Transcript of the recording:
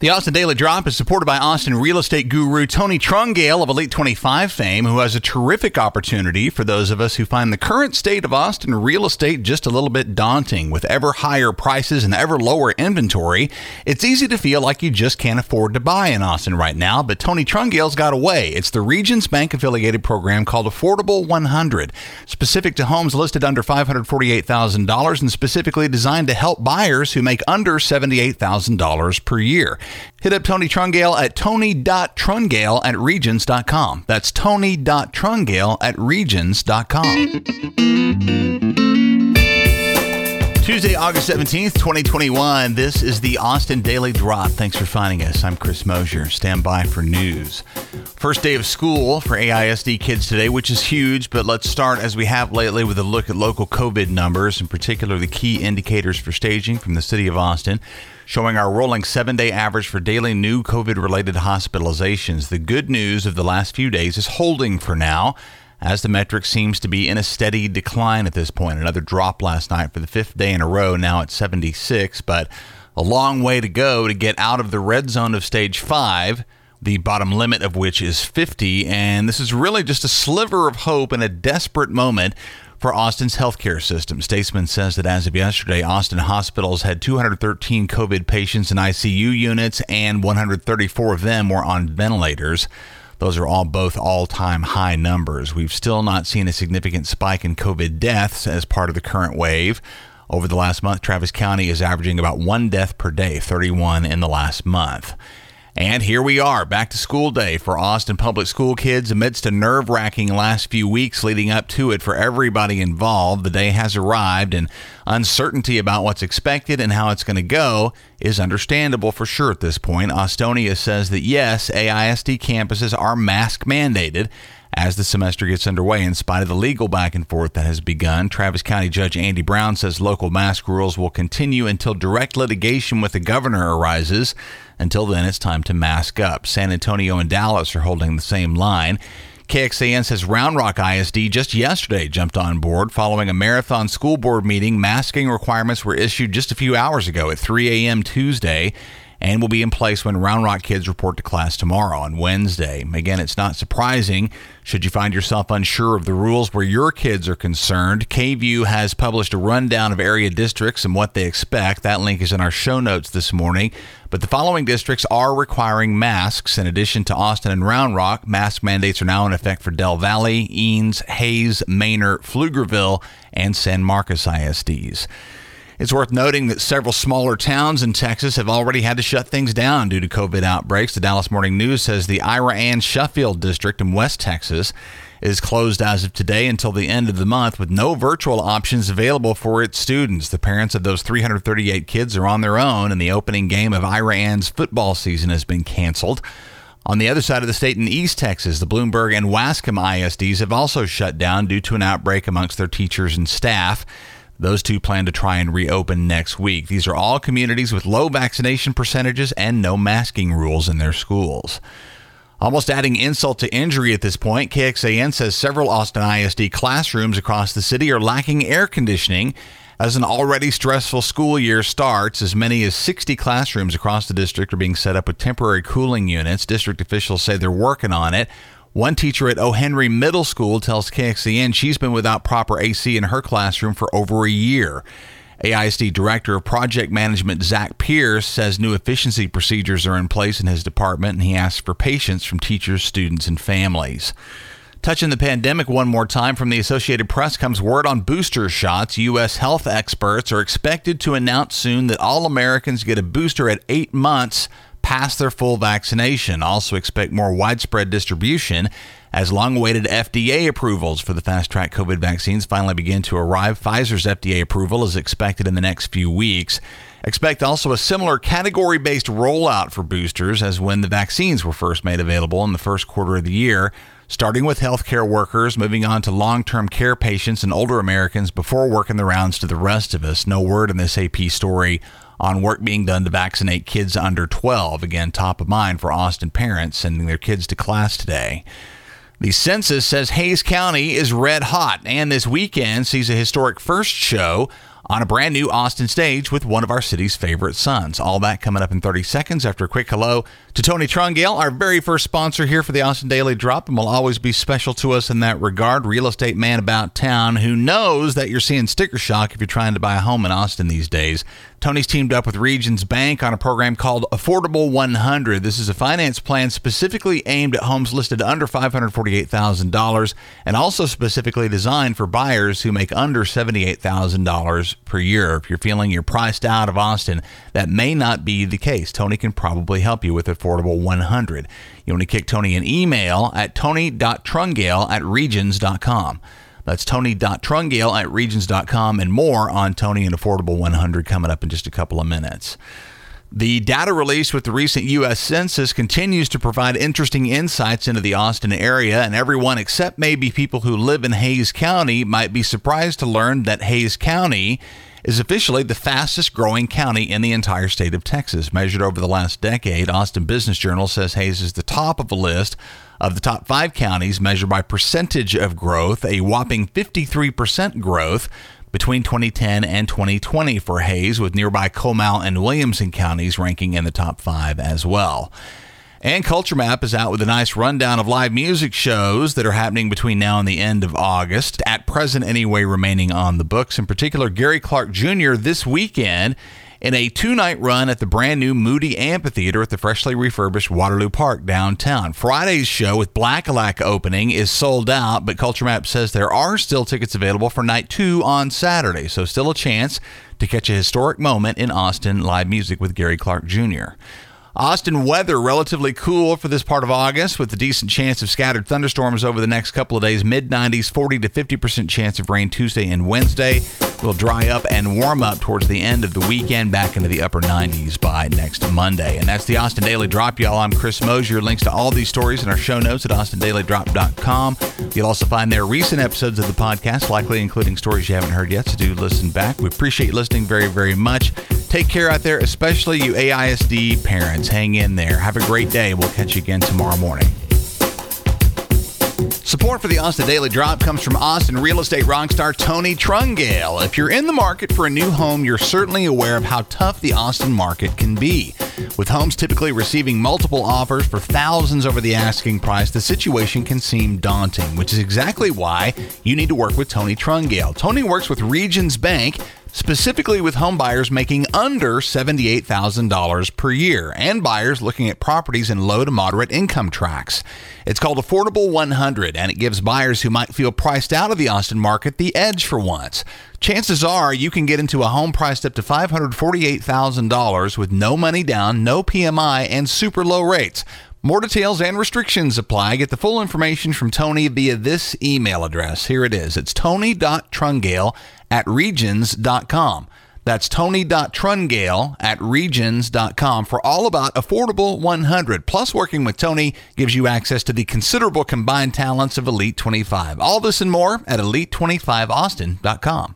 The Austin Daily Drop is supported by Austin real estate guru Tony Trungale of Elite 25 fame, who has a terrific opportunity for those of us who find the current state of Austin real estate just a little bit daunting. With ever higher prices and ever lower inventory, it's easy to feel like you just can't afford to buy in Austin right now, but Tony Trungale's got a way. It's the Regions Bank affiliated program called Affordable 100, specific to homes listed under $548,000 and specifically designed to help buyers who make under $78,000 per year. Hit up Tony Trungale at tony.trungale at regions.com. That's tony.trungale at regions.com. Tuesday, August 17th, 2021. This is the Austin Daily Drop. Thanks for finding us. I'm Chris Mosier. Stand by for news. First day of school for AISD kids today, which is huge, but let's start as we have lately with a look at local COVID numbers, in particular the key indicators for staging from the city of Austin showing our rolling seven day average for daily new COVID related hospitalizations. The good news of the last few days is holding for now, as the metric seems to be in a steady decline at this point. Another drop last night for the fifth day in a row, now at 76, but a long way to go to get out of the red zone of stage five the bottom limit of which is 50. And this is really just a sliver of hope in a desperate moment for Austin's healthcare system. Statesman says that as of yesterday, Austin hospitals had 213 COVID patients in ICU units, and 134 of them were on ventilators. Those are all both all time high numbers. We've still not seen a significant spike in COVID deaths as part of the current wave. Over the last month, Travis County is averaging about one death per day, 31 in the last month. And here we are, back to school day for Austin public school kids amidst a nerve wracking last few weeks leading up to it for everybody involved. The day has arrived, and uncertainty about what's expected and how it's going to go is understandable for sure at this point. Austonia says that yes, AISD campuses are mask mandated as the semester gets underway in spite of the legal back and forth that has begun. Travis County Judge Andy Brown says local mask rules will continue until direct litigation with the governor arises. Until then, it's time to mask up. San Antonio and Dallas are holding the same line. KXAN says Round Rock ISD just yesterday jumped on board following a marathon school board meeting. Masking requirements were issued just a few hours ago at 3 a.m. Tuesday and will be in place when Round Rock kids report to class tomorrow on Wednesday. Again, it's not surprising should you find yourself unsure of the rules where your kids are concerned. KVUE has published a rundown of area districts and what they expect. That link is in our show notes this morning. But the following districts are requiring masks. In addition to Austin and Round Rock, mask mandates are now in effect for Del Valle, Eanes, Hays, Manor, Pflugerville, and San Marcos ISDs. It's worth noting that several smaller towns in Texas have already had to shut things down due to COVID outbreaks. The Dallas Morning News says the Iraan-Sheffield district in West Texas is closed as of today until the end of the month with no virtual options available for its students. The parents of those 338 kids are on their own, and the opening game of Iraan's football season has been canceled. On the other side of the state in East Texas, the Bloomburg and Waskom ISDs have also shut down due to an outbreak amongst their teachers and staff. Those two plan to try and reopen next week. These are all communities with low vaccination percentages and no masking rules in their schools. Almost adding insult to injury at this point, KXAN says several Austin ISD classrooms across the city are lacking air conditioning. As an already stressful school year starts, as many as 60 classrooms across the district are being set up with temporary cooling units. District officials say they're working on it. One teacher at O. Henry Middle School tells KXAN she's been without proper AC in her classroom for over a year. AISD Director of Project Management Zach Pierce says new efficiency procedures are in place in his department, and he asks for patience from teachers, students, and families. Touching the pandemic one more time from the Associated Press comes word on booster shots. U.S. health experts are expected to announce soon that all Americans get a booster at eight months past their full vaccination. Also, expect more widespread distribution as long awaited FDA approvals for the fast track COVID vaccines finally begin to arrive. Pfizer's FDA approval is expected in the next few weeks. Expect also a similar category based rollout for boosters as when the vaccines were first made available in the first quarter of the year, starting with healthcare workers, moving on to long term care patients and older Americans before working the rounds to the rest of us. No word in this AP story on work being done to vaccinate kids under 12. Again, top of mind for Austin parents sending their kids to class today. The census says Hays County is red hot, and this weekend sees a historic first show on a brand new Austin stage with one of our city's favorite sons. All that coming up in 30 seconds after a quick hello to Tony Trungale, our very first sponsor here for the Austin Daily Drop, and will always be special to us in that regard. Real estate man about town who knows that you're seeing sticker shock if you're trying to buy a home in Austin these days. Tony's teamed up with Regions Bank on a program called Affordable 100. This is a finance plan specifically aimed at homes listed under $548,000 and also specifically designed for buyers who make under $78,000 per year. If you're feeling you're priced out of Austin, that may not be the case. Tony can probably help you with Affordable 100. You want to kick Tony an email at tony.trungale at regions.com. That's tony.trungale at regions.com and more on Tony and Affordable 100 coming up in just a couple of minutes. The data released with the recent U.S. Census continues to provide interesting insights into the Austin area, and everyone except maybe people who live in Hays County might be surprised to learn that Hays County is officially the fastest growing county in the entire state of Texas. Measured over the last decade, Austin Business Journal says Hays is the top of the list of the top five counties measured by percentage of growth, a whopping 53% growth between 2010 and 2020 for Hays, with nearby Comal and Williamson counties ranking in the top five as well. And Culture Map is out with a nice rundown of live music shows that are happening between now and the end of August. At present, anyway, remaining on the books. In particular, Gary Clark Jr. this weekend in a two night run at the brand new Moody Amphitheater at the freshly refurbished Waterloo Park downtown. Friday's show with Blackillac opening is sold out, but Culture Map says there are still tickets available for night two on Saturday, so still a chance to catch a historic moment in Austin live music with Gary Clark Jr. Austin weather relatively cool for this part of August with a decent chance of scattered thunderstorms over the next couple of days. Mid 90s, 40 to 50% chance of rain Tuesday and Wednesday. Will dry up and warm up towards the end of the weekend, back into the upper 90s by next Monday. And that's the Austin Daily Drop, y'all. I'm Chris Mosier. Links to all these stories in our show notes at austindailydrop.com. You'll also find there recent episodes of the podcast, likely including stories you haven't heard yet, so do listen back. We appreciate you listening very, very much. Take care out there, especially you AISD parents. Hang in there. Have a great day. We'll catch you again tomorrow morning. Support for the Austin Daily Drop comes from Austin real estate rock star Tony Trungale. If you're in the market for a new home, you're certainly aware of how tough the Austin market can be. With homes typically receiving multiple offers for thousands over the asking price, the situation can seem daunting, which is exactly why you need to work with Tony Trungale. Tony works with Regions Bank specifically with home buyers making under $78,000 per year and buyers looking at properties in low to moderate income tracts. It's called Affordable 100 and it gives buyers who might feel priced out of the Austin market the edge for once. Chances are you can get into a home priced up to $548,000 with no money down, no PMI, and super low rates. More details and restrictions apply. Get the full information from Tony via this email address. Here it is. It's tony.trungale at regions.com. That's tony.trungale at regions.com for all about Affordable 100. Plus, working with Tony gives you access to the considerable combined talents of Elite 25. All this and more at elite25austin.com.